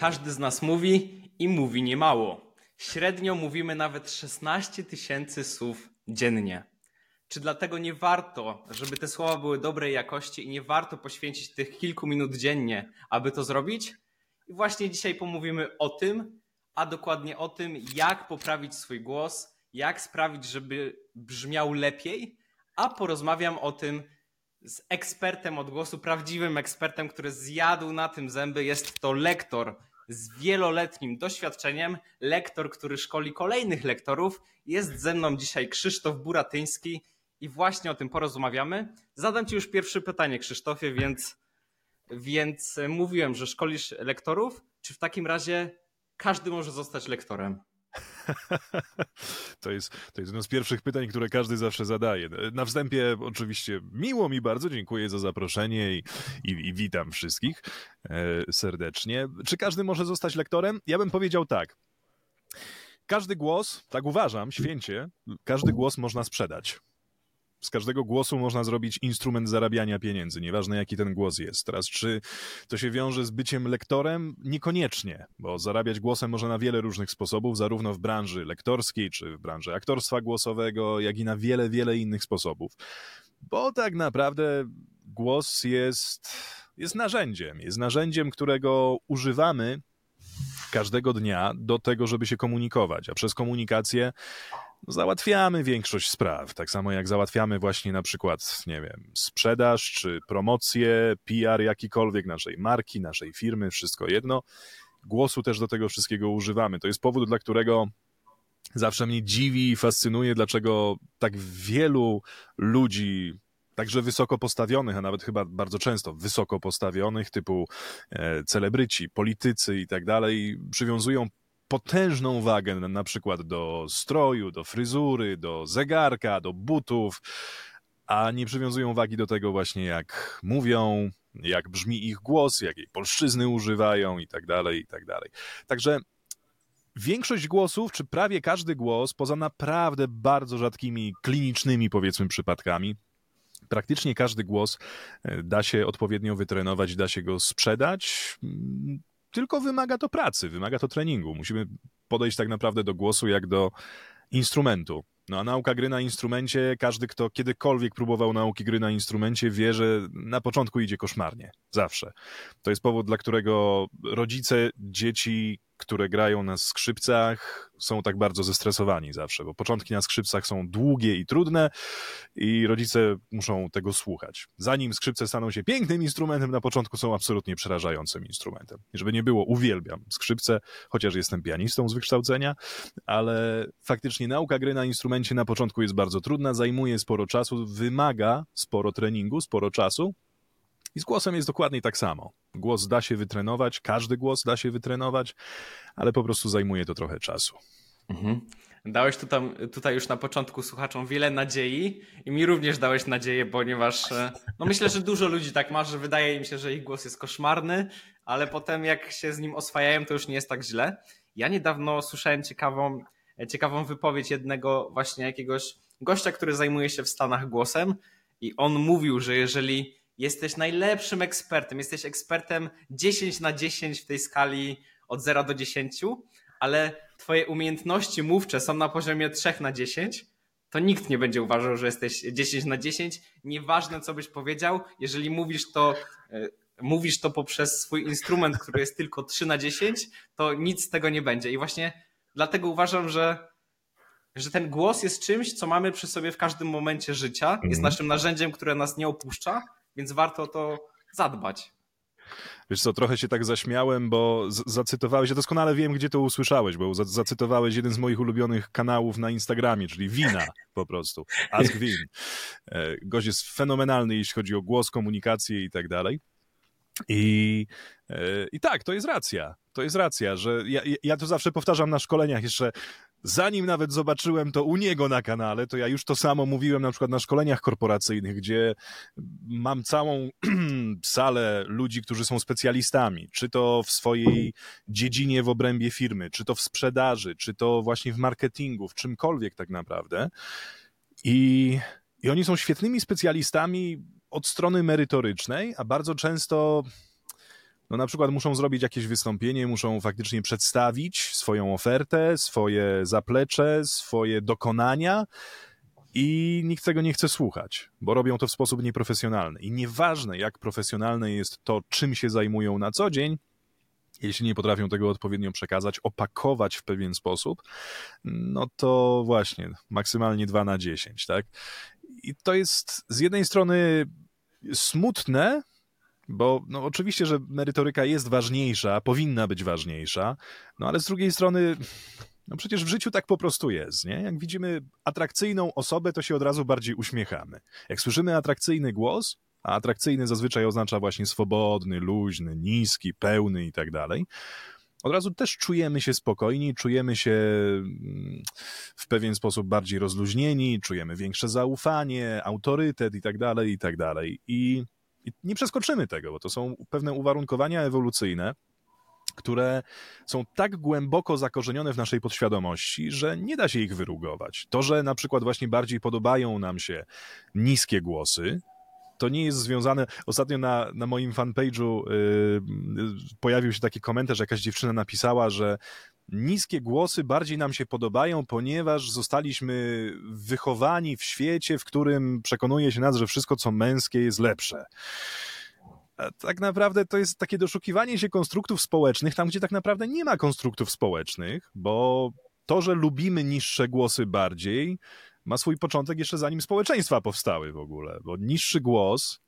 Każdy z nas mówi i mówi niemało. Średnio mówimy nawet 16 tysięcy słów dziennie. Czy dlatego nie warto, żeby te słowa były dobrej jakości i nie warto poświęcić tych kilku minut dziennie, aby to zrobić? I właśnie dzisiaj pomówimy o tym, a dokładnie o tym, jak poprawić swój głos, jak sprawić, żeby brzmiał lepiej, a porozmawiam o tym z ekspertem od głosu, prawdziwym ekspertem, który zjadł na tym zęby. Jest to lektor z wieloletnim doświadczeniem, lektor, który szkoli kolejnych lektorów. Jest ze mną dzisiaj Krzysztof Buratyński i właśnie o tym porozmawiamy. Zadam Ci już pierwsze pytanie, Krzysztofie, więc, więc mówiłem, że szkolisz lektorów. Czy w takim razie każdy może zostać lektorem? To jest, to jest jedno z pierwszych pytań, które każdy zawsze zadaje. Na wstępie oczywiście miło mi bardzo, dziękuję za zaproszenie i, i, i witam wszystkich e, serdecznie. Czy każdy może zostać lektorem? Ja bym powiedział tak. Każdy głos, tak uważam, święcie, każdy głos można sprzedać z każdego głosu można zrobić instrument zarabiania pieniędzy, nieważne jaki ten głos jest. Teraz, czy to się wiąże z byciem lektorem? Niekoniecznie, bo zarabiać głosem można na wiele różnych sposobów, zarówno w branży lektorskiej, czy w branży aktorstwa głosowego, jak i na wiele, wiele innych sposobów. Bo tak naprawdę głos jest, jest narzędziem, jest narzędziem, którego używamy każdego dnia do tego, żeby się komunikować, a przez komunikację załatwiamy większość spraw. Tak samo jak załatwiamy właśnie na przykład, nie wiem, sprzedaż czy promocję, PR jakikolwiek naszej marki, naszej firmy, wszystko jedno. Głosu też do tego wszystkiego używamy. To jest powód, dla którego zawsze mnie dziwi i fascynuje, dlaczego tak wielu ludzi także wysoko postawionych, a nawet chyba bardzo często wysoko postawionych, typu e, celebryci, politycy i tak dalej, przywiązują potężną wagę na przykład do stroju, do fryzury, do zegarka, do butów, a nie przywiązują wagi do tego właśnie jak mówią, jak brzmi ich głos, jakiej polszczyzny używają i tak dalej, i tak dalej. Także większość głosów, czy prawie każdy głos, poza naprawdę bardzo rzadkimi klinicznymi powiedzmy przypadkami, praktycznie każdy głos e, da się odpowiednio wytrenować, da się go sprzedać tylko wymaga to pracy, wymaga to treningu. Musimy podejść tak naprawdę do głosu jak do instrumentu. No a nauka gry na instrumencie, każdy, kto kiedykolwiek próbował nauki gry na instrumencie, wie, że na początku idzie koszmarnie. Zawsze. To jest powód, dla którego rodzice dzieci które grają na skrzypcach, są tak bardzo zestresowani zawsze, bo początki na skrzypcach są długie i trudne i rodzice muszą tego słuchać. Zanim skrzypce staną się pięknym instrumentem, na początku są absolutnie przerażającym instrumentem. Żeby nie było, uwielbiam skrzypce, chociaż jestem pianistą z wykształcenia, ale faktycznie nauka gry na instrumencie na początku jest bardzo trudna, zajmuje sporo czasu, wymaga sporo treningu, sporo czasu, i z głosem jest dokładnie tak samo. Głos da się wytrenować, każdy głos da się wytrenować, ale po prostu zajmuje to trochę czasu. Mhm. Dałeś tutaj, tutaj już na początku słuchaczom wiele nadziei i mi również dałeś nadzieję, ponieważ e, no myślę, że dużo ludzi tak ma, że wydaje im się, że ich głos jest koszmarny, ale potem jak się z nim oswajają, to już nie jest tak źle. Ja niedawno słyszałem ciekawą, ciekawą wypowiedź jednego właśnie jakiegoś gościa, który zajmuje się w Stanach głosem i on mówił, że jeżeli jesteś najlepszym ekspertem, jesteś ekspertem 10 na 10 w tej skali od 0 do 10, ale twoje umiejętności mówcze są na poziomie 3 na 10, to nikt nie będzie uważał, że jesteś 10 na 10. Nieważne, co byś powiedział, jeżeli mówisz to, e, mówisz to poprzez swój instrument, który jest tylko 3 na 10, to nic z tego nie będzie. I właśnie dlatego uważam, że, że ten głos jest czymś, co mamy przy sobie w każdym momencie życia, jest mhm. naszym narzędziem, które nas nie opuszcza więc warto to zadbać. Wiesz co, trochę się tak zaśmiałem, bo zacytowałeś, ja doskonale wiem, gdzie to usłyszałeś, bo zacytowałeś jeden z moich ulubionych kanałów na Instagramie, czyli Wina po prostu, Ask Win. E, gość jest fenomenalny, jeśli chodzi o głos, komunikację i tak dalej. I, e, I tak, to jest racja. To jest racja, że ja, ja to zawsze powtarzam na szkoleniach jeszcze zanim nawet zobaczyłem to u niego na kanale, to ja już to samo mówiłem na przykład na szkoleniach korporacyjnych, gdzie mam całą salę ludzi, którzy są specjalistami, czy to w swojej dziedzinie w obrębie firmy, czy to w sprzedaży, czy to właśnie w marketingu, w czymkolwiek tak naprawdę. I, i oni są świetnymi specjalistami od strony merytorycznej, a bardzo często no na przykład muszą zrobić jakieś wystąpienie, muszą faktycznie przedstawić swoją ofertę, swoje zaplecze, swoje dokonania i nikt tego nie chce słuchać, bo robią to w sposób nieprofesjonalny. I nieważne, jak profesjonalne jest to, czym się zajmują na co dzień, jeśli nie potrafią tego odpowiednio przekazać, opakować w pewien sposób, no to właśnie maksymalnie 2 na 10, tak? I to jest z jednej strony smutne, bo no, oczywiście, że merytoryka jest ważniejsza, powinna być ważniejsza, no ale z drugiej strony no przecież w życiu tak po prostu jest, nie? Jak widzimy atrakcyjną osobę, to się od razu bardziej uśmiechamy. Jak słyszymy atrakcyjny głos, a atrakcyjny zazwyczaj oznacza właśnie swobodny, luźny, niski, pełny i tak dalej, od razu też czujemy się spokojni, czujemy się mm, w pewien sposób bardziej rozluźnieni, czujemy większe zaufanie, autorytet i tak dalej, i tak dalej. I, I nie przeskoczymy tego, bo to są pewne uwarunkowania ewolucyjne, które są tak głęboko zakorzenione w naszej podświadomości, że nie da się ich wyrugować. To, że na przykład właśnie bardziej podobają nam się niskie głosy, to nie jest związane. Ostatnio na, na moim fanpage'u yy, pojawił się taki komentarz, jakaś dziewczyna napisała, że niskie głosy bardziej nam się podobają, ponieważ zostaliśmy wychowani w świecie, w którym przekonuje się nas, że wszystko, co męskie, jest lepsze. Tak naprawdę to jest takie doszukiwanie się konstruktów społecznych, tam gdzie tak naprawdę nie ma konstruktów społecznych, bo to, że lubimy niższe głosy bardziej, ma swój początek jeszcze zanim społeczeństwa powstały w ogóle, bo niższy głos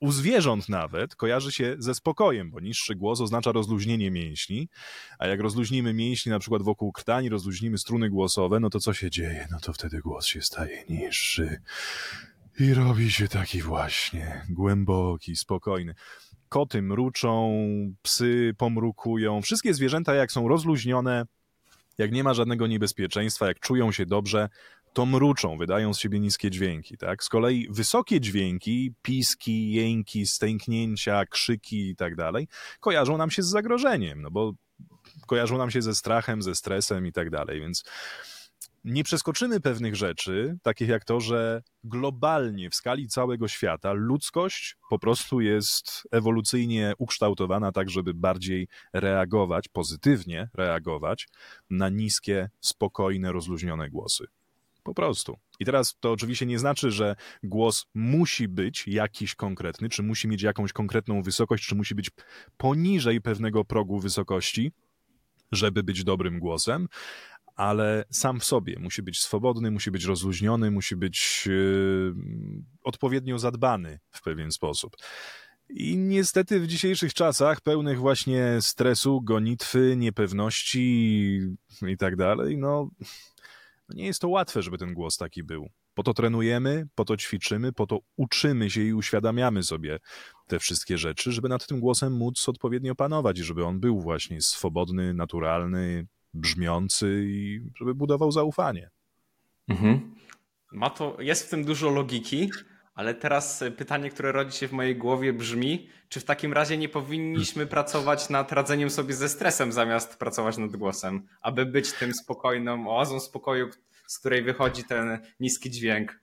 u zwierząt nawet kojarzy się ze spokojem, bo niższy głos oznacza rozluźnienie mięśni, a jak rozluźnimy mięśni na przykład wokół krtani, rozluźnimy struny głosowe, no to co się dzieje? No to wtedy głos się staje niższy. I robi się taki właśnie głęboki, spokojny. Koty mruczą, psy pomrukują. Wszystkie zwierzęta, jak są rozluźnione, jak nie ma żadnego niebezpieczeństwa, jak czują się dobrze, to mruczą, wydają z siebie niskie dźwięki. Tak? Z kolei wysokie dźwięki, piski, jęki, stęknięcia, krzyki i tak dalej, kojarzą nam się z zagrożeniem, no bo kojarzą nam się ze strachem, ze stresem i tak dalej. Więc nie przeskoczymy pewnych rzeczy, takich jak to, że globalnie w skali całego świata ludzkość po prostu jest ewolucyjnie ukształtowana tak, żeby bardziej reagować, pozytywnie reagować na niskie, spokojne, rozluźnione głosy. Po prostu. I teraz to oczywiście nie znaczy, że głos musi być jakiś konkretny, czy musi mieć jakąś konkretną wysokość, czy musi być poniżej pewnego progu wysokości, żeby być dobrym głosem, ale sam w sobie musi być swobodny, musi być rozluźniony, musi być yy, odpowiednio zadbany w pewien sposób. I niestety w dzisiejszych czasach, pełnych właśnie stresu, gonitwy, niepewności i tak dalej, no, nie jest to łatwe, żeby ten głos taki był. Po to trenujemy, po to ćwiczymy, po to uczymy się i uświadamiamy sobie te wszystkie rzeczy, żeby nad tym głosem móc odpowiednio panować i żeby on był właśnie swobodny, naturalny, brzmiący i żeby budował zaufanie. Mhm. Ma to, jest w tym dużo logiki, ale teraz pytanie, które rodzi się w mojej głowie brzmi, czy w takim razie nie powinniśmy pracować nad radzeniem sobie ze stresem zamiast pracować nad głosem, aby być tym spokojną oazą spokoju, z której wychodzi ten niski dźwięk.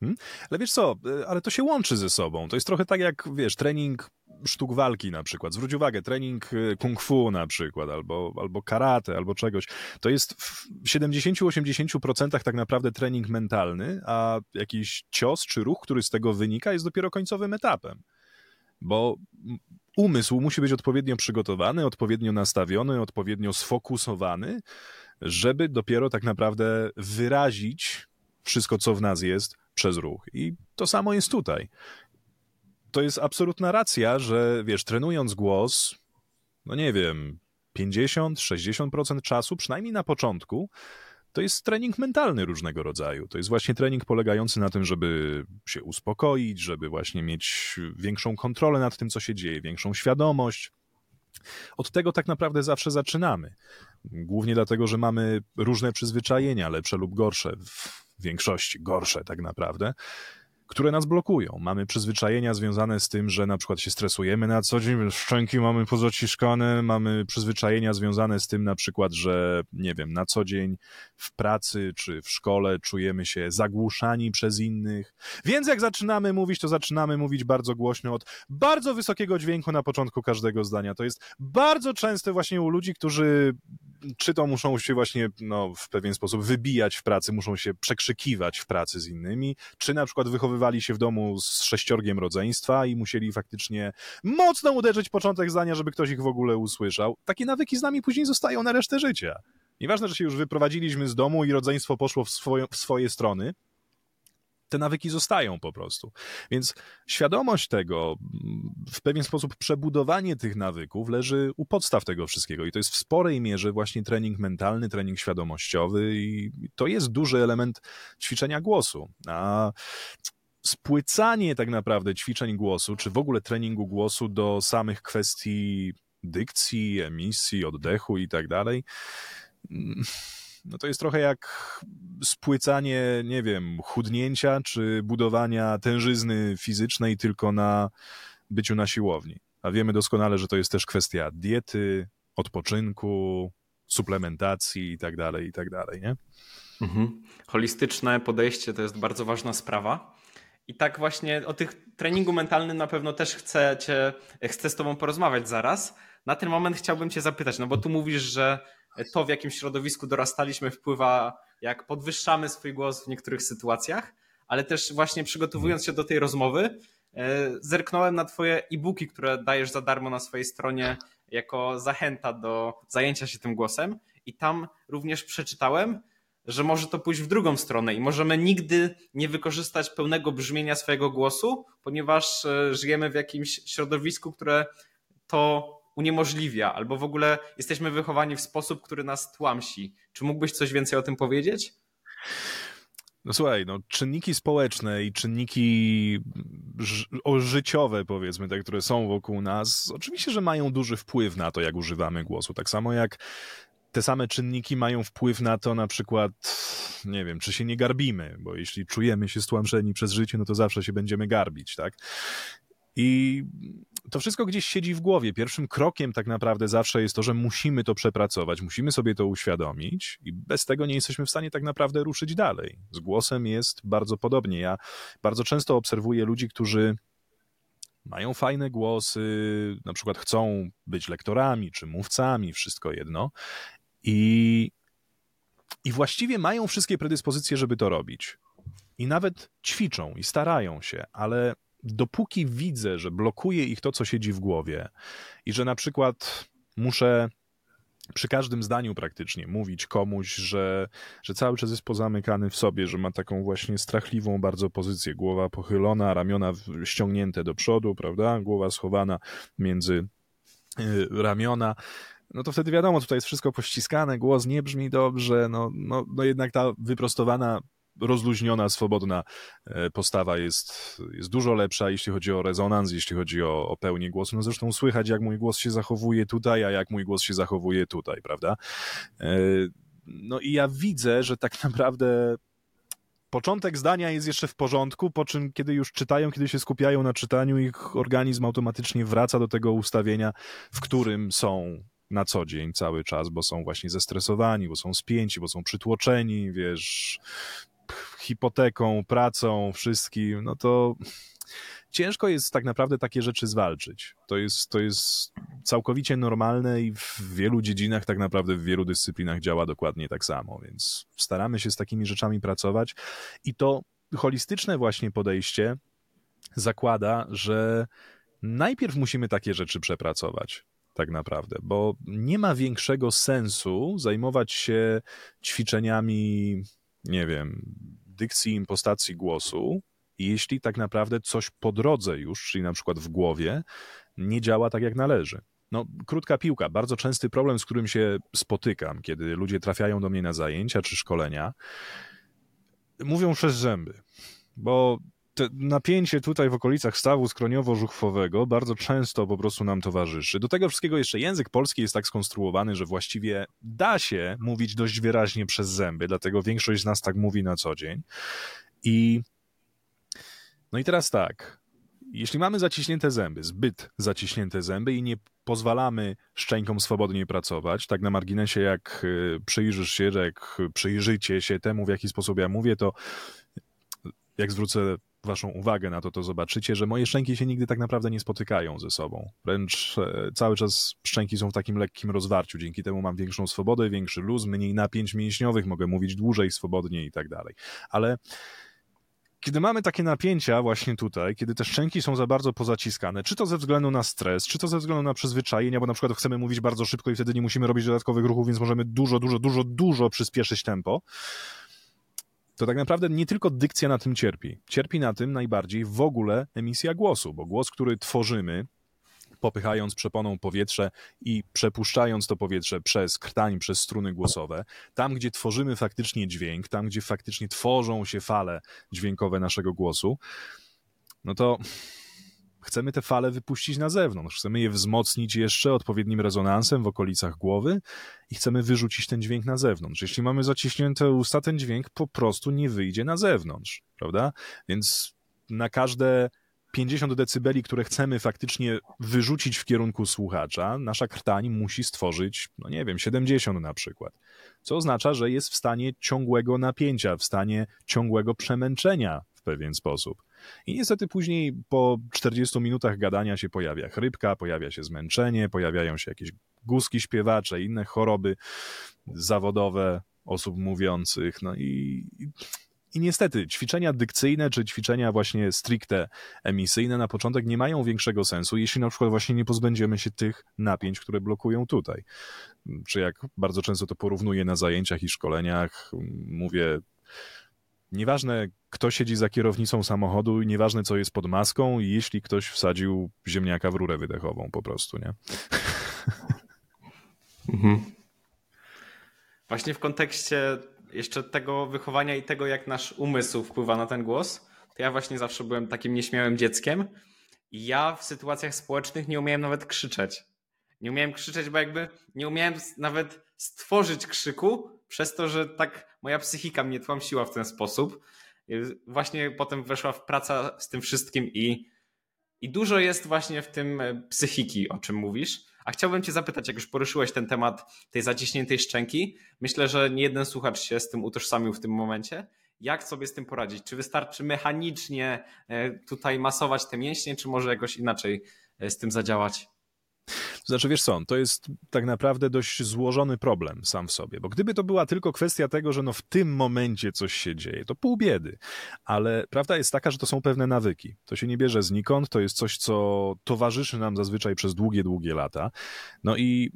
Hmm? Ale wiesz co, ale to się łączy ze sobą. To jest trochę tak jak, wiesz, trening sztuk walki na przykład. Zwróć uwagę, trening y, kung fu na przykład, albo, albo karate, albo czegoś. To jest w 70-80% tak naprawdę trening mentalny, a jakiś cios czy ruch, który z tego wynika, jest dopiero końcowym etapem. Bo umysł musi być odpowiednio przygotowany, odpowiednio nastawiony, odpowiednio sfokusowany, żeby dopiero tak naprawdę wyrazić wszystko, co w nas jest przez ruch. I to samo jest tutaj to jest absolutna racja, że wiesz, trenując głos, no nie wiem, 50-60% czasu, przynajmniej na początku, to jest trening mentalny różnego rodzaju. To jest właśnie trening polegający na tym, żeby się uspokoić, żeby właśnie mieć większą kontrolę nad tym, co się dzieje, większą świadomość. Od tego tak naprawdę zawsze zaczynamy. Głównie dlatego, że mamy różne przyzwyczajenia, lepsze lub gorsze, większości gorsze tak naprawdę które nas blokują. Mamy przyzwyczajenia związane z tym, że na przykład się stresujemy na co dzień, szczęki mamy pozaciskane, mamy przyzwyczajenia związane z tym na przykład, że nie wiem, na co dzień w pracy czy w szkole czujemy się zagłuszani przez innych. Więc jak zaczynamy mówić, to zaczynamy mówić bardzo głośno od bardzo wysokiego dźwięku na początku każdego zdania. To jest bardzo częste właśnie u ludzi, którzy czy to muszą się właśnie no, w pewien sposób wybijać w pracy, muszą się przekrzykiwać w pracy z innymi, czy na przykład wychowywali się w domu z sześciorgiem rodzeństwa i musieli faktycznie mocno uderzyć początek zdania, żeby ktoś ich w ogóle usłyszał. Takie nawyki z nami później zostają na resztę życia. Nieważne, że się już wyprowadziliśmy z domu i rodzeństwo poszło w, w swoje strony, te nawyki zostają po prostu. Więc świadomość tego, w pewien sposób przebudowanie tych nawyków leży u podstaw tego wszystkiego i to jest w sporej mierze właśnie trening mentalny, trening świadomościowy i to jest duży element ćwiczenia głosu. A spłycanie tak naprawdę ćwiczeń głosu, czy w ogóle treningu głosu do samych kwestii dykcji, emisji, oddechu i tak dalej, no to jest trochę jak spłycanie, nie wiem, chudnięcia czy budowania tężyzny fizycznej tylko na byciu na siłowni. A wiemy doskonale, że to jest też kwestia diety, odpoczynku, suplementacji i tak dalej, i tak dalej, nie? Mhm. Holistyczne podejście to jest bardzo ważna sprawa. I tak właśnie o tych treningu mentalnym na pewno też chcę, cię, chcę z tobą porozmawiać zaraz. Na ten moment chciałbym cię zapytać, no bo tu mówisz, że to, w jakim środowisku dorastaliśmy, wpływa, jak podwyższamy swój głos w niektórych sytuacjach, ale też właśnie przygotowując się do tej rozmowy, e, zerknąłem na Twoje e-booki, które dajesz za darmo na swojej stronie jako zachęta do zajęcia się tym głosem. I tam również przeczytałem, że może to pójść w drugą stronę i możemy nigdy nie wykorzystać pełnego brzmienia swojego głosu, ponieważ e, żyjemy w jakimś środowisku, które to uniemożliwia, albo w ogóle jesteśmy wychowani w sposób, który nas tłamsi. Czy mógłbyś coś więcej o tym powiedzieć? No słuchaj, no, czynniki społeczne i czynniki życiowe, powiedzmy, te, które są wokół nas, oczywiście, że mają duży wpływ na to, jak używamy głosu. Tak samo jak te same czynniki mają wpływ na to, na przykład, nie wiem, czy się nie garbimy, bo jeśli czujemy się stłamszeni przez życie, no to zawsze się będziemy garbić, tak? I to wszystko gdzieś siedzi w głowie. Pierwszym krokiem tak naprawdę zawsze jest to, że musimy to przepracować, musimy sobie to uświadomić i bez tego nie jesteśmy w stanie tak naprawdę ruszyć dalej. Z głosem jest bardzo podobnie. Ja bardzo często obserwuję ludzi, którzy mają fajne głosy, na przykład chcą być lektorami czy mówcami, wszystko jedno. I, i właściwie mają wszystkie predyspozycje, żeby to robić. I nawet ćwiczą i starają się, ale dopóki widzę, że blokuje ich to, co siedzi w głowie i że na przykład muszę przy każdym zdaniu praktycznie mówić komuś, że, że cały czas jest pozamykany w sobie, że ma taką właśnie strachliwą bardzo pozycję, głowa pochylona, ramiona ściągnięte do przodu, prawda, głowa schowana między y, ramiona, no to wtedy wiadomo, tutaj jest wszystko pościskane, głos nie brzmi dobrze, no, no, no jednak ta wyprostowana rozluźniona, swobodna e, postawa jest, jest dużo lepsza, jeśli chodzi o rezonans, jeśli chodzi o, o pełnię głosu. No zresztą słychać, jak mój głos się zachowuje tutaj, a jak mój głos się zachowuje tutaj, prawda? E, no i ja widzę, że tak naprawdę początek zdania jest jeszcze w porządku, po czym kiedy już czytają, kiedy się skupiają na czytaniu, ich organizm automatycznie wraca do tego ustawienia, w którym są na co dzień cały czas, bo są właśnie zestresowani, bo są spięci, bo są przytłoczeni, wiesz, hipoteką, pracą, wszystkim, no to ciężko jest tak naprawdę takie rzeczy zwalczyć. To jest, to jest całkowicie normalne i w wielu dziedzinach, tak naprawdę w wielu dyscyplinach działa dokładnie tak samo, więc staramy się z takimi rzeczami pracować i to holistyczne właśnie podejście zakłada, że najpierw musimy takie rzeczy przepracować tak naprawdę, bo nie ma większego sensu zajmować się ćwiczeniami nie wiem, dykcji, impostacji głosu, jeśli tak naprawdę coś po drodze już, czyli na przykład w głowie, nie działa tak jak należy. No, krótka piłka. Bardzo częsty problem, z którym się spotykam, kiedy ludzie trafiają do mnie na zajęcia czy szkolenia, mówią przez zęby, bo napięcie tutaj w okolicach stawu skroniowo-żuchwowego bardzo często po prostu nam towarzyszy. Do tego wszystkiego jeszcze język polski jest tak skonstruowany, że właściwie da się mówić dość wyraźnie przez zęby, dlatego większość z nas tak mówi na co dzień. I No i teraz tak. Jeśli mamy zaciśnięte zęby, zbyt zaciśnięte zęby i nie pozwalamy szczękom swobodnie pracować, tak na marginesie, jak y, przyjrzysz się, jak przyjrzycie się temu, w jaki sposób ja mówię, to jak zwrócę waszą uwagę na to, to zobaczycie, że moje szczęki się nigdy tak naprawdę nie spotykają ze sobą. Wręcz e, cały czas szczęki są w takim lekkim rozwarciu. Dzięki temu mam większą swobodę, większy luz, mniej napięć mięśniowych, mogę mówić dłużej, swobodniej i tak dalej. Ale kiedy mamy takie napięcia właśnie tutaj, kiedy te szczęki są za bardzo pozaciskane, czy to ze względu na stres, czy to ze względu na przyzwyczajenie, bo na przykład chcemy mówić bardzo szybko i wtedy nie musimy robić dodatkowych ruchów, więc możemy dużo, dużo, dużo, dużo przyspieszyć tempo, to tak naprawdę nie tylko dykcja na tym cierpi. Cierpi na tym najbardziej w ogóle emisja głosu, bo głos, który tworzymy, popychając przeponą powietrze i przepuszczając to powietrze przez krtań, przez struny głosowe, tam gdzie tworzymy faktycznie dźwięk, tam gdzie faktycznie tworzą się fale dźwiękowe naszego głosu, no to chcemy te fale wypuścić na zewnątrz, chcemy je wzmocnić jeszcze odpowiednim rezonansem w okolicach głowy i chcemy wyrzucić ten dźwięk na zewnątrz. Jeśli mamy zaciśnięte usta, ten dźwięk po prostu nie wyjdzie na zewnątrz, prawda? Więc na każde 50 decybeli, które chcemy faktycznie wyrzucić w kierunku słuchacza, nasza krtań musi stworzyć, no nie wiem, 70 na przykład. Co oznacza, że jest w stanie ciągłego napięcia, w stanie ciągłego przemęczenia w pewien sposób. I niestety później po 40 minutach gadania się pojawia chrypka, pojawia się zmęczenie, pojawiają się jakieś guzki śpiewacze, inne choroby zawodowe osób mówiących. No i, i niestety ćwiczenia dykcyjne czy ćwiczenia właśnie stricte emisyjne na początek nie mają większego sensu, jeśli na przykład właśnie nie pozbędziemy się tych napięć, które blokują tutaj. Czy jak bardzo często to porównuję na zajęciach i szkoleniach, mówię Nieważne, kto siedzi za kierownicą samochodu, nieważne, co jest pod maską, jeśli ktoś wsadził ziemniaka w rurę wydechową po prostu, nie? Mhm. Właśnie w kontekście jeszcze tego wychowania i tego, jak nasz umysł wpływa na ten głos, to ja właśnie zawsze byłem takim nieśmiałym dzieckiem i ja w sytuacjach społecznych nie umiałem nawet krzyczeć. Nie umiałem krzyczeć, bo jakby nie umiałem nawet stworzyć krzyku, przez to, że tak moja psychika mnie tłamsiła w ten sposób. Właśnie potem weszła w praca z tym wszystkim i, i dużo jest właśnie w tym e, psychiki, o czym mówisz. A chciałbym Cię zapytać, jak już poruszyłeś ten temat tej zaciśniętej szczęki, myślę, że nie jeden słuchacz się z tym utożsamił w tym momencie. Jak sobie z tym poradzić? Czy wystarczy mechanicznie e, tutaj masować te mięśnie, czy może jakoś inaczej e, z tym zadziałać? Znaczy, wiesz co, to jest tak naprawdę dość złożony problem sam w sobie, bo gdyby to była tylko kwestia tego, że no w tym momencie coś się dzieje, to pół biedy, ale prawda jest taka, że to są pewne nawyki. To się nie bierze znikąd, to jest coś, co towarzyszy nam zazwyczaj przez długie, długie lata. No i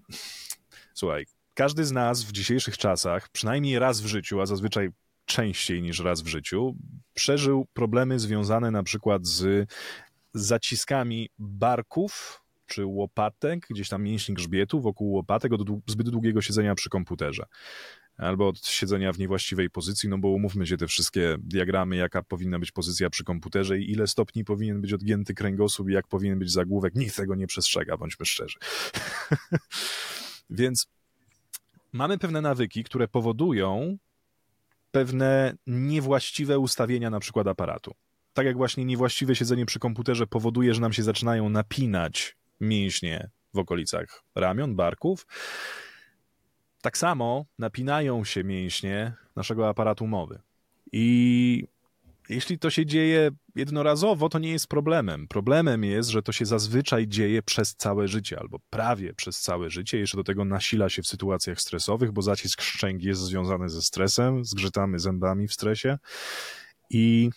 słuchaj, każdy z nas w dzisiejszych czasach, przynajmniej raz w życiu, a zazwyczaj częściej niż raz w życiu, przeżył problemy związane na przykład z zaciskami barków czy łopatek, gdzieś tam mięśni grzbietu wokół łopatek od zbyt długiego siedzenia przy komputerze. Albo od siedzenia w niewłaściwej pozycji, no bo umówmy się, te wszystkie diagramy, jaka powinna być pozycja przy komputerze i ile stopni powinien być odgięty kręgosłup i jak powinien być zagłówek, nikt tego nie przestrzega, bądźmy szczerzy. Więc mamy pewne nawyki, które powodują pewne niewłaściwe ustawienia na przykład aparatu. Tak jak właśnie niewłaściwe siedzenie przy komputerze powoduje, że nam się zaczynają napinać mięśnie w okolicach ramion, barków. Tak samo napinają się mięśnie naszego aparatu mowy. I jeśli to się dzieje jednorazowo, to nie jest problemem. Problemem jest, że to się zazwyczaj dzieje przez całe życie, albo prawie przez całe życie. Jeszcze do tego nasila się w sytuacjach stresowych, bo zacisk szczęk jest związany ze stresem, zgrzytamy zębami w stresie. I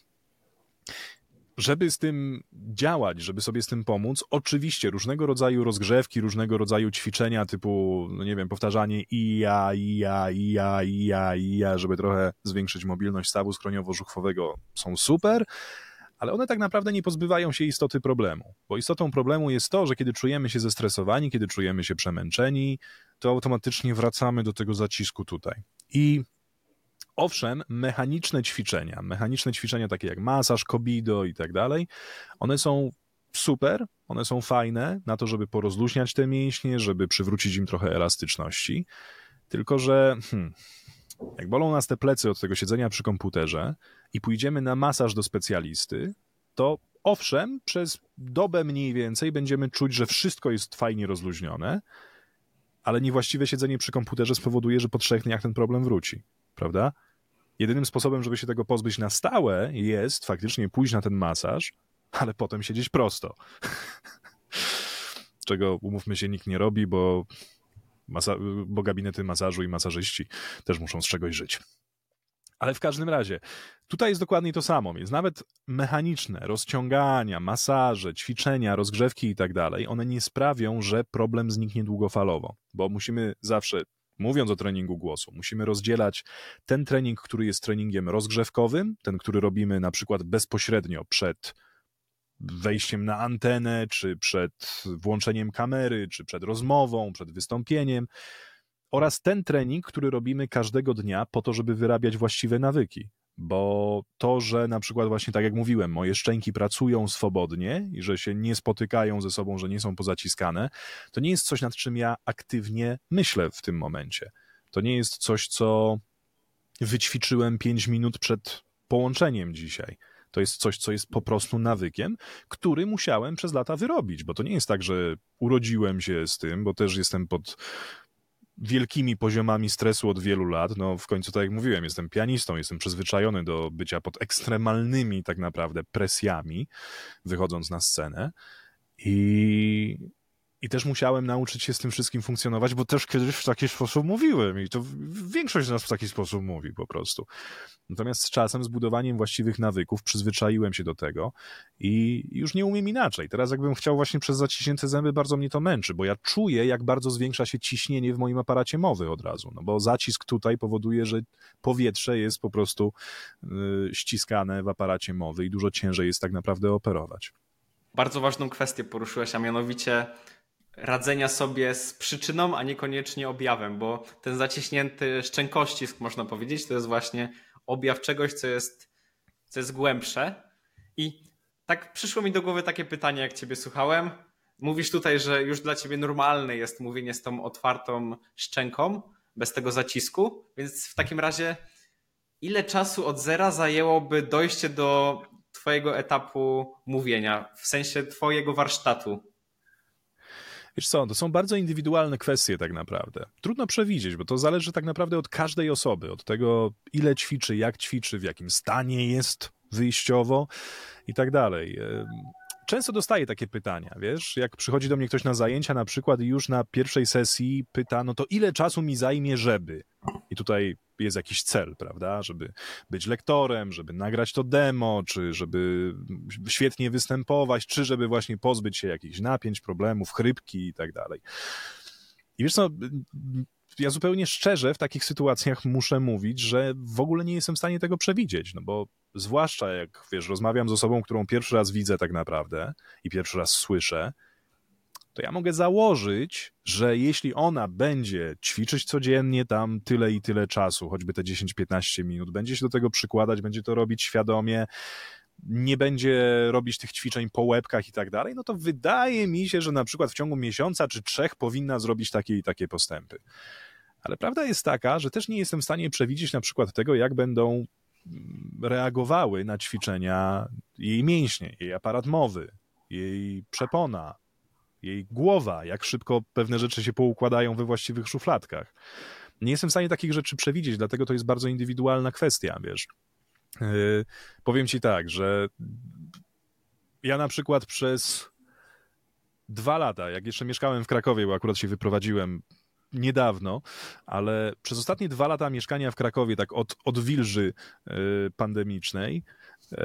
żeby z tym działać, żeby sobie z tym pomóc, oczywiście różnego rodzaju rozgrzewki, różnego rodzaju ćwiczenia typu, no nie wiem, powtarzanie i ja, i ja, i ja, i ja, i ja, żeby trochę zwiększyć mobilność stawu skroniowo-żuchwowego są super, ale one tak naprawdę nie pozbywają się istoty problemu. Bo istotą problemu jest to, że kiedy czujemy się zestresowani, kiedy czujemy się przemęczeni, to automatycznie wracamy do tego zacisku tutaj. I Owszem, mechaniczne ćwiczenia, mechaniczne ćwiczenia takie jak masaż, kobido i tak dalej, one są super, one są fajne na to, żeby porozluźniać te mięśnie, żeby przywrócić im trochę elastyczności. Tylko, że hmm, jak bolą nas te plecy od tego siedzenia przy komputerze i pójdziemy na masaż do specjalisty, to owszem, przez dobę mniej więcej będziemy czuć, że wszystko jest fajnie rozluźnione, ale niewłaściwe siedzenie przy komputerze spowoduje, że po trzech dniach ten problem wróci, prawda? Jedynym sposobem, żeby się tego pozbyć na stałe, jest faktycznie pójść na ten masaż, ale potem siedzieć prosto. Czego, umówmy się, nikt nie robi, bo, masa- bo gabinety masażu i masażyści też muszą z czegoś żyć. Ale w każdym razie, tutaj jest dokładnie to samo, więc nawet mechaniczne rozciągania, masaże, ćwiczenia, rozgrzewki i tak dalej, one nie sprawią, że problem zniknie długofalowo, bo musimy zawsze mówiąc o treningu głosu, musimy rozdzielać ten trening, który jest treningiem rozgrzewkowym, ten, który robimy na przykład bezpośrednio przed wejściem na antenę, czy przed włączeniem kamery, czy przed rozmową, przed wystąpieniem, oraz ten trening, który robimy każdego dnia po to, żeby wyrabiać właściwe nawyki. Bo to, że na przykład właśnie tak jak mówiłem, moje szczęki pracują swobodnie i że się nie spotykają ze sobą, że nie są pozaciskane, to nie jest coś, nad czym ja aktywnie myślę w tym momencie. To nie jest coś, co wyćwiczyłem 5 minut przed połączeniem dzisiaj. To jest coś, co jest po prostu nawykiem, który musiałem przez lata wyrobić, bo to nie jest tak, że urodziłem się z tym, bo też jestem pod wielkimi poziomami stresu od wielu lat. No w końcu, tak jak mówiłem, jestem pianistą, jestem przyzwyczajony do bycia pod ekstremalnymi tak naprawdę presjami, wychodząc na scenę. I, i też musiałem nauczyć się z tym wszystkim funkcjonować, bo też kiedyś w taki sposób mówiłem i to większość z nas w taki sposób mówi po prostu. Natomiast z czasem, z budowaniem właściwych nawyków, przyzwyczaiłem się do tego i już nie umiem inaczej. Teraz jakbym chciał właśnie przez zaciśnięte zęby, bardzo mnie to męczy, bo ja czuję, jak bardzo zwiększa się ciśnienie w moim aparacie mowy od razu, no bo zacisk tutaj powoduje, że powietrze jest po prostu yy, ściskane w aparacie mowy i dużo ciężej jest tak naprawdę operować. Bardzo ważną kwestię poruszyłeś, a mianowicie radzenia sobie z przyczyną, a niekoniecznie objawem, bo ten zaciśnięty szczękościsk, można powiedzieć, to jest właśnie objaw czegoś, co jest, co jest głębsze. I tak przyszło mi do głowy takie pytanie, jak Ciebie słuchałem. Mówisz tutaj, że już dla Ciebie normalne jest mówienie z tą otwartą szczęką, bez tego zacisku, więc w takim razie ile czasu od zera zajęłoby dojście do Twojego etapu mówienia, w sensie Twojego warsztatu? Wiesz co, to są bardzo indywidualne kwestie tak naprawdę. Trudno przewidzieć, bo to zależy tak naprawdę od każdej osoby, od tego ile ćwiczy, jak ćwiczy, w jakim stanie jest wyjściowo i tak dalej. Często dostaję takie pytania, wiesz, jak przychodzi do mnie ktoś na zajęcia na przykład i już na pierwszej sesji pyta, no to ile czasu mi zajmie, żeby? I tutaj jest jakiś cel, prawda? Żeby być lektorem, żeby nagrać to demo, czy żeby świetnie występować, czy żeby właśnie pozbyć się jakichś napięć, problemów, chrypki i tak dalej. I wiesz co, ja zupełnie szczerze w takich sytuacjach muszę mówić, że w ogóle nie jestem w stanie tego przewidzieć, no bo zwłaszcza jak, wiesz, rozmawiam z osobą, którą pierwszy raz widzę tak naprawdę i pierwszy raz słyszę, to ja mogę założyć, że jeśli ona będzie ćwiczyć codziennie tam tyle i tyle czasu, choćby te 10-15 minut, będzie się do tego przykładać, będzie to robić świadomie, nie będzie robić tych ćwiczeń po łebkach i tak dalej, no to wydaje mi się, że na przykład w ciągu miesiąca czy trzech powinna zrobić takie i takie postępy. Ale prawda jest taka, że też nie jestem w stanie przewidzieć na przykład tego, jak będą reagowały na ćwiczenia jej mięśnie, jej aparat mowy, jej przepona, jej głowa, jak szybko pewne rzeczy się poukładają we właściwych szufladkach. Nie jestem w stanie takich rzeczy przewidzieć, dlatego to jest bardzo indywidualna kwestia, wiesz. Yy, powiem ci tak, że ja na przykład przez dwa lata, jak jeszcze mieszkałem w Krakowie, bo akurat się wyprowadziłem niedawno, ale przez ostatnie dwa lata mieszkania w Krakowie, tak od, od wilży yy, pandemicznej, yy,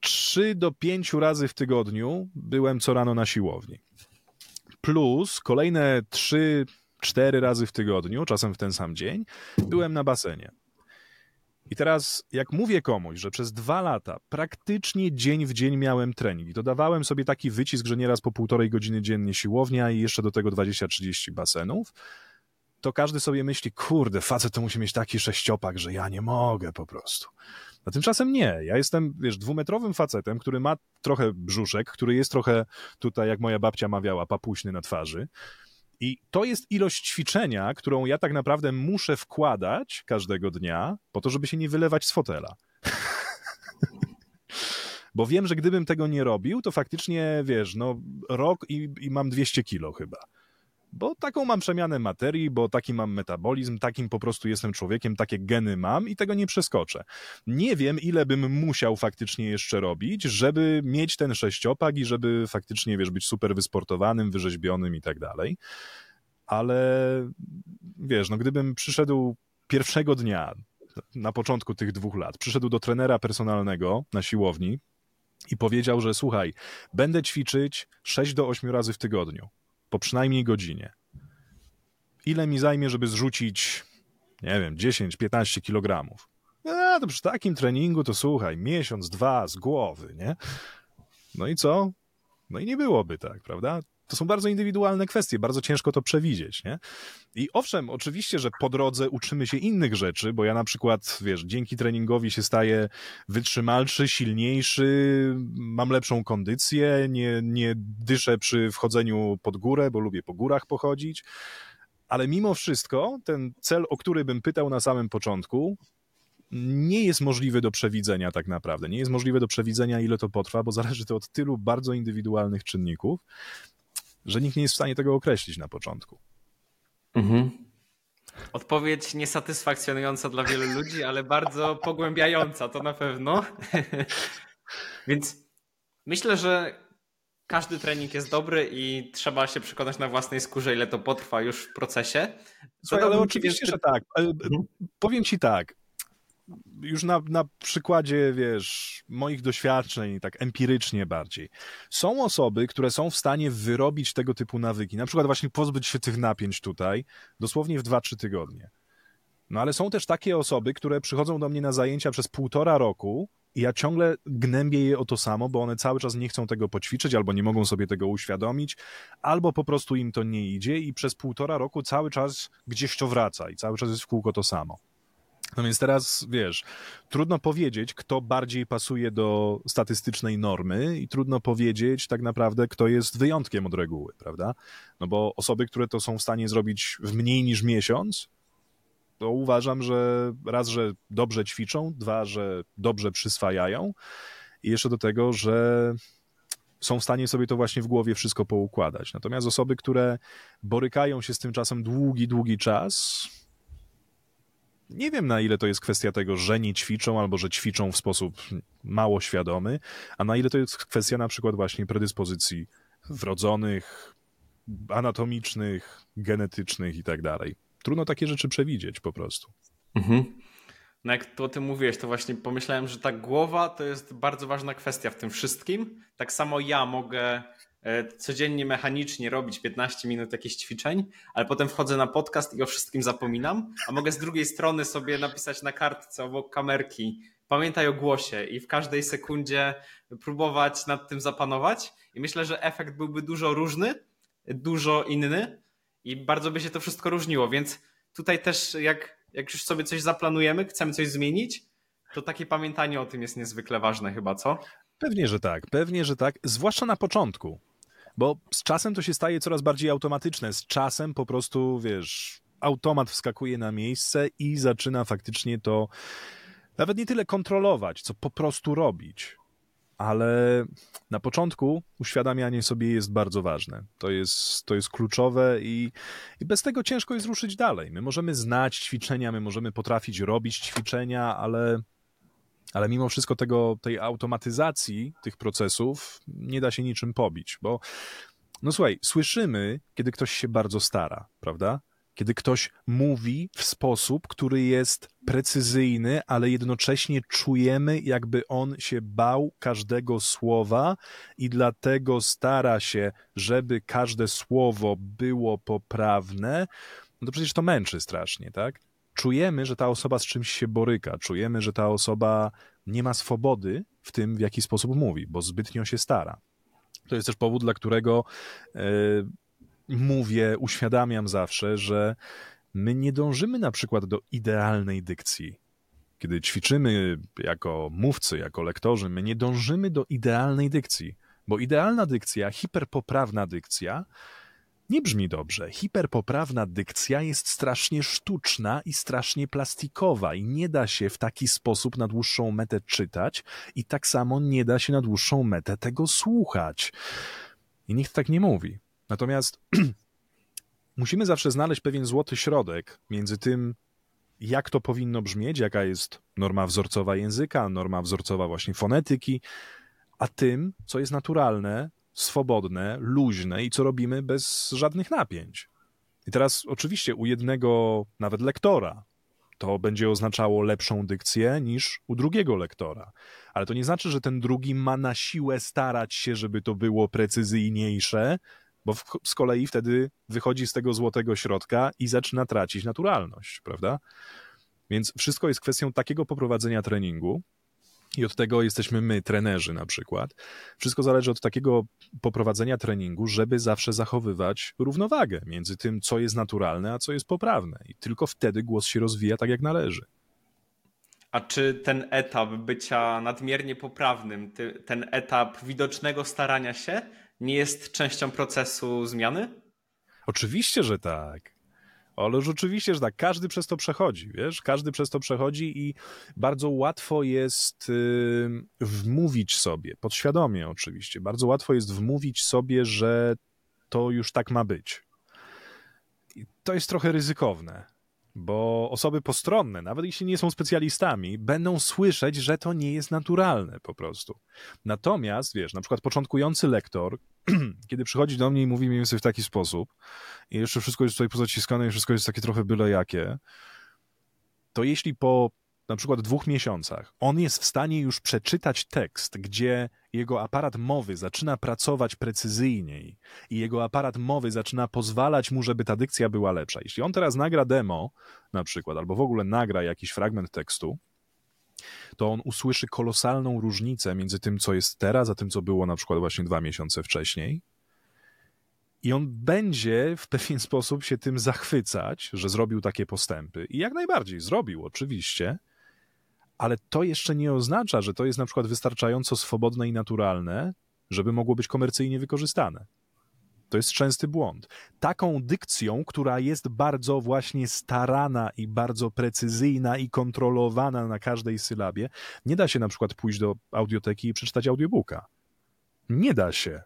trzy do pięciu razy w tygodniu byłem co rano na siłowni. Plus kolejne trzy, cztery razy w tygodniu, czasem w ten sam dzień, byłem na basenie. I teraz, jak mówię komuś, że przez dwa lata praktycznie dzień w dzień miałem trening i dodawałem sobie taki wycisk, że nieraz po półtorej godziny dziennie siłownia i jeszcze do tego 20-30 basenów, to każdy sobie myśli, kurde, facet to musi mieć taki sześciopak, że ja nie mogę po prostu. A tymczasem nie. Ja jestem, wiesz, dwumetrowym facetem, który ma trochę brzuszek, który jest trochę tutaj, jak moja babcia mawiała, papuśny na twarzy. I to jest ilość ćwiczenia, którą ja tak naprawdę muszę wkładać każdego dnia, po to, żeby się nie wylewać z fotela. Bo wiem, że gdybym tego nie robił, to faktycznie, wiesz, no rok i, i mam 200 kilo chyba. Bo taką mam przemianę materii, bo taki mam metabolizm, takim po prostu jestem człowiekiem, takie geny mam i tego nie przeskoczę. Nie wiem, ile bym musiał faktycznie jeszcze robić, żeby mieć ten sześciopak i żeby faktycznie, wiesz, być super wysportowanym, wyrzeźbionym i tak dalej. Ale wiesz, no gdybym przyszedł pierwszego dnia, na początku tych dwóch lat, przyszedł do trenera personalnego na siłowni i powiedział, że słuchaj, będę ćwiczyć 6 do 8 razy w tygodniu po przynajmniej godzinie. Ile mi zajmie, żeby zrzucić, nie wiem, 10-15 kilogramów? No, to przy takim treningu to słuchaj, miesiąc, dwa z głowy, nie? No i co? No i nie byłoby tak, prawda? To są bardzo indywidualne kwestie, bardzo ciężko to przewidzieć, nie? I owszem, oczywiście, że po drodze uczymy się innych rzeczy, bo ja na przykład, wiesz, dzięki treningowi się staję wytrzymalszy, silniejszy, mam lepszą kondycję, nie, nie dyszę przy wchodzeniu pod górę, bo lubię po górach pochodzić. Ale mimo wszystko, ten cel, o który bym pytał na samym początku, nie jest możliwy do przewidzenia tak naprawdę. Nie jest możliwe do przewidzenia, ile to potrwa, bo zależy to od tylu bardzo indywidualnych czynników że nikt nie jest w stanie tego określić na początku. Mhm. Odpowiedź niesatysfakcjonująca dla wielu ludzi, ale bardzo pogłębiająca, to na pewno. Więc myślę, że każdy trening jest dobry i trzeba się przekonać na własnej skórze, ile to potrwa już w procesie. Słuchaj, ale oczywiście, że tak. Mhm. Powiem ci tak już na, na przykładzie, wiesz, moich doświadczeń, tak empirycznie bardziej, są osoby, które są w stanie wyrobić tego typu nawyki, na przykład właśnie pozbyć się tych napięć tutaj, dosłownie w 2-3 tygodnie. No ale są też takie osoby, które przychodzą do mnie na zajęcia przez półtora roku i ja ciągle gnębię je o to samo, bo one cały czas nie chcą tego poćwiczyć, albo nie mogą sobie tego uświadomić, albo po prostu im to nie idzie i przez półtora roku cały czas gdzieś to wraca i cały czas jest w kółko to samo. No więc teraz, wiesz, trudno powiedzieć, kto bardziej pasuje do statystycznej normy i trudno powiedzieć tak naprawdę, kto jest wyjątkiem od reguły, prawda? No bo osoby, które to są w stanie zrobić w mniej niż miesiąc, to uważam, że raz, że dobrze ćwiczą, dwa, że dobrze przyswajają i jeszcze do tego, że są w stanie sobie to właśnie w głowie wszystko poukładać. Natomiast osoby, które borykają się z tym czasem długi, długi czas, nie wiem, na ile to jest kwestia tego, że nie ćwiczą albo że ćwiczą w sposób mało świadomy, a na ile to jest kwestia na przykład właśnie predyspozycji wrodzonych, anatomicznych, genetycznych i tak dalej. Trudno takie rzeczy przewidzieć po prostu. Mhm. No jak to o tym mówiłeś, to właśnie pomyślałem, że ta głowa to jest bardzo ważna kwestia w tym wszystkim. Tak samo ja mogę codziennie mechanicznie robić 15 minut jakichś ćwiczeń, ale potem wchodzę na podcast i o wszystkim zapominam, a mogę z drugiej strony sobie napisać na kartce obok kamerki pamiętaj o głosie i w każdej sekundzie próbować nad tym zapanować i myślę, że efekt byłby dużo różny, dużo inny i bardzo by się to wszystko różniło, więc tutaj też jak, jak już sobie coś zaplanujemy, chcemy coś zmienić, to takie pamiętanie o tym jest niezwykle ważne chyba, co? Pewnie, że tak, pewnie, że tak, zwłaszcza na początku. Bo z czasem to się staje coraz bardziej automatyczne. Z czasem po prostu, wiesz, automat wskakuje na miejsce i zaczyna faktycznie to nawet nie tyle kontrolować, co po prostu robić. Ale na początku uświadamianie sobie jest bardzo ważne. To jest, to jest kluczowe i, i bez tego ciężko jest ruszyć dalej. My możemy znać ćwiczenia, my możemy potrafić robić ćwiczenia, ale ale mimo wszystko tego, tej automatyzacji tych procesów nie da się niczym pobić, bo no słuchaj, słyszymy, kiedy ktoś się bardzo stara, prawda? Kiedy ktoś mówi w sposób, który jest precyzyjny, ale jednocześnie czujemy, jakby on się bał każdego słowa i dlatego stara się, żeby każde słowo było poprawne, no to przecież to męczy strasznie, tak? Czujemy, że ta osoba z czymś się boryka, czujemy, że ta osoba nie ma swobody w tym, w jaki sposób mówi, bo zbytnio się stara. To jest też powód, dla którego e, mówię, uświadamiam zawsze, że my nie dążymy na przykład do idealnej dykcji. Kiedy ćwiczymy jako mówcy, jako lektorzy, my nie dążymy do idealnej dykcji, bo idealna dykcja, hiperpoprawna dykcja nie brzmi dobrze. Hiperpoprawna dykcja jest strasznie sztuczna i strasznie plastikowa i nie da się w taki sposób na dłuższą metę czytać i tak samo nie da się na dłuższą metę tego słuchać. I nikt tak nie mówi. Natomiast musimy zawsze znaleźć pewien złoty środek między tym, jak to powinno brzmieć, jaka jest norma wzorcowa języka, norma wzorcowa właśnie fonetyki, a tym, co jest naturalne, swobodne, luźne i co robimy bez żadnych napięć. I teraz oczywiście u jednego nawet lektora to będzie oznaczało lepszą dykcję niż u drugiego lektora. Ale to nie znaczy, że ten drugi ma na siłę starać się, żeby to było precyzyjniejsze, bo w, z kolei wtedy wychodzi z tego złotego środka i zaczyna tracić naturalność, prawda? Więc wszystko jest kwestią takiego poprowadzenia treningu, i od tego jesteśmy my, trenerzy na przykład. Wszystko zależy od takiego poprowadzenia treningu, żeby zawsze zachowywać równowagę między tym, co jest naturalne, a co jest poprawne. I tylko wtedy głos się rozwija tak, jak należy. A czy ten etap bycia nadmiernie poprawnym, ten etap widocznego starania się, nie jest częścią procesu zmiany? Oczywiście, że tak. Ale rzeczywiście, że tak, każdy przez to przechodzi, wiesz, każdy przez to przechodzi i bardzo łatwo jest yy, wmówić sobie, podświadomie oczywiście, bardzo łatwo jest wmówić sobie, że to już tak ma być. I to jest trochę ryzykowne, bo osoby postronne, nawet jeśli nie są specjalistami, będą słyszeć, że to nie jest naturalne po prostu. Natomiast, wiesz, na przykład początkujący lektor, kiedy przychodzi do mnie i mówi mi więcej w taki sposób, i jeszcze wszystko jest tutaj pozaciskane i wszystko jest takie trochę byle jakie, to jeśli po na przykład dwóch miesiącach on jest w stanie już przeczytać tekst, gdzie jego aparat mowy zaczyna pracować precyzyjniej i jego aparat mowy zaczyna pozwalać mu, żeby ta dykcja była lepsza. Jeśli on teraz nagra demo na przykład, albo w ogóle nagra jakiś fragment tekstu, to on usłyszy kolosalną różnicę między tym, co jest teraz, a tym, co było na przykład właśnie dwa miesiące wcześniej. I on będzie w pewien sposób się tym zachwycać, że zrobił takie postępy. I jak najbardziej zrobił, oczywiście, ale to jeszcze nie oznacza, że to jest na przykład wystarczająco swobodne i naturalne, żeby mogło być komercyjnie wykorzystane. To jest częsty błąd. Taką dykcją, która jest bardzo właśnie starana i bardzo precyzyjna i kontrolowana na każdej sylabie, nie da się na przykład pójść do audioteki i przeczytać audiobooka. Nie da się.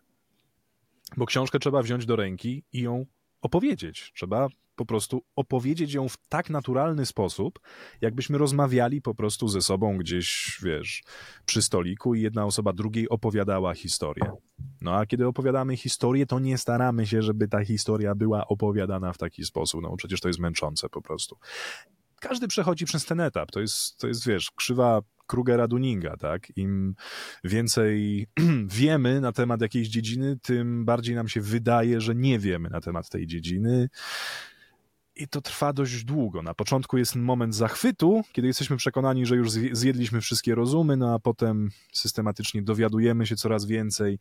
Bo książkę trzeba wziąć do ręki i ją opowiedzieć. Trzeba po prostu opowiedzieć ją w tak naturalny sposób, jakbyśmy rozmawiali po prostu ze sobą gdzieś, wiesz, przy stoliku i jedna osoba drugiej opowiadała historię. No a kiedy opowiadamy historię, to nie staramy się, żeby ta historia była opowiadana w taki sposób, no przecież to jest męczące po prostu. Każdy przechodzi przez ten etap, to jest, to jest wiesz, krzywa Krugera Duninga, tak? Im więcej wiemy na temat jakiejś dziedziny, tym bardziej nam się wydaje, że nie wiemy na temat tej dziedziny. I to trwa dość długo. Na początku jest moment zachwytu, kiedy jesteśmy przekonani, że już zjedliśmy wszystkie rozumy, no a potem systematycznie dowiadujemy się coraz więcej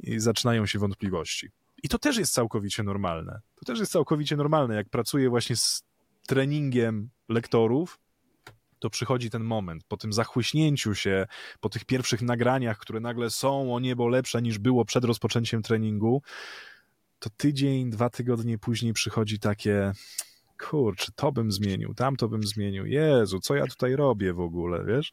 i zaczynają się wątpliwości. I to też jest całkowicie normalne. To też jest całkowicie normalne. Jak pracuję właśnie z treningiem lektorów, to przychodzi ten moment, po tym zachłyśnięciu się, po tych pierwszych nagraniach, które nagle są o niebo lepsze niż było przed rozpoczęciem treningu, to tydzień, dwa tygodnie później przychodzi takie kurczę, to bym zmienił, tam to bym zmienił, Jezu, co ja tutaj robię w ogóle, wiesz?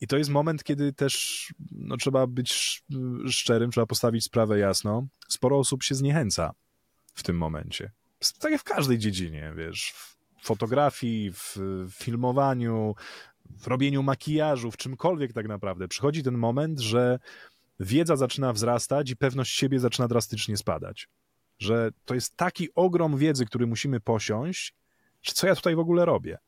I to jest moment, kiedy też no, trzeba być szczerym, trzeba postawić sprawę jasno. Sporo osób się zniechęca w tym momencie. Tak jak w każdej dziedzinie, wiesz, w fotografii, w filmowaniu, w robieniu makijażu, w czymkolwiek tak naprawdę. Przychodzi ten moment, że wiedza zaczyna wzrastać i pewność siebie zaczyna drastycznie spadać. Że to jest taki ogrom wiedzy, który musimy posiąść, że co ja tutaj w ogóle robię.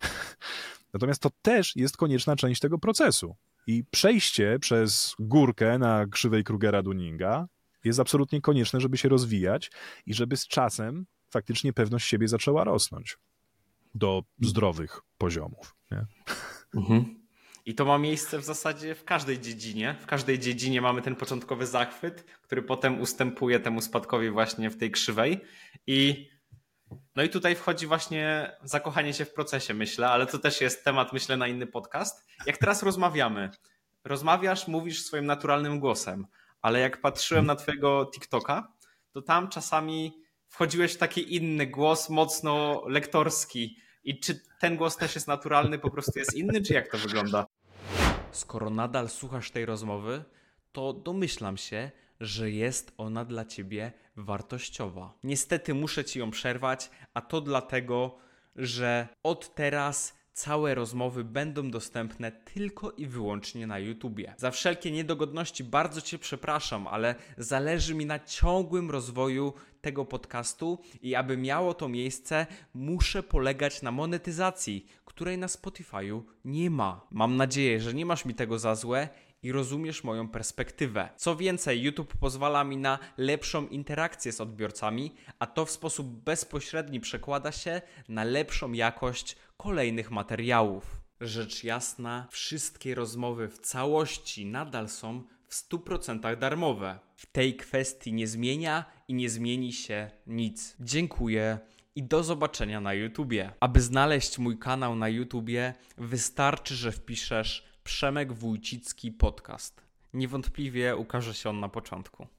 Natomiast to też jest konieczna część tego procesu. I przejście przez górkę na krzywej Krugera-Dunninga jest absolutnie konieczne, żeby się rozwijać i żeby z czasem faktycznie pewność siebie zaczęła rosnąć do zdrowych poziomów. Nie? Mhm. I to ma miejsce w zasadzie w każdej dziedzinie. W każdej dziedzinie mamy ten początkowy zachwyt, który potem ustępuje temu spadkowi właśnie w tej krzywej. I no i tutaj wchodzi właśnie zakochanie się w procesie, myślę, ale to też jest temat, myślę, na inny podcast. Jak teraz rozmawiamy, rozmawiasz, mówisz swoim naturalnym głosem, ale jak patrzyłem na twojego TikToka, to tam czasami wchodziłeś w taki inny głos, mocno lektorski. I czy ten głos też jest naturalny, po prostu jest inny, czy jak to wygląda? Skoro nadal słuchasz tej rozmowy, to domyślam się, że jest ona dla ciebie wartościowa. Niestety muszę ci ją przerwać, a to dlatego, że od teraz całe rozmowy będą dostępne tylko i wyłącznie na YouTubie. Za wszelkie niedogodności bardzo Cię przepraszam, ale zależy mi na ciągłym rozwoju tego podcastu i aby miało to miejsce, muszę polegać na monetyzacji, której na Spotify'u nie ma. Mam nadzieję, że nie masz mi tego za złe i rozumiesz moją perspektywę. Co więcej, YouTube pozwala mi na lepszą interakcję z odbiorcami, a to w sposób bezpośredni przekłada się na lepszą jakość kolejnych materiałów. Rzecz jasna, wszystkie rozmowy w całości nadal są w 100% darmowe. W tej kwestii nie zmienia i nie zmieni się nic. Dziękuję i do zobaczenia na YouTubie. Aby znaleźć mój kanał na YouTubie, wystarczy, że wpiszesz Przemek Wójcicki Podcast. Niewątpliwie ukaże się on na początku.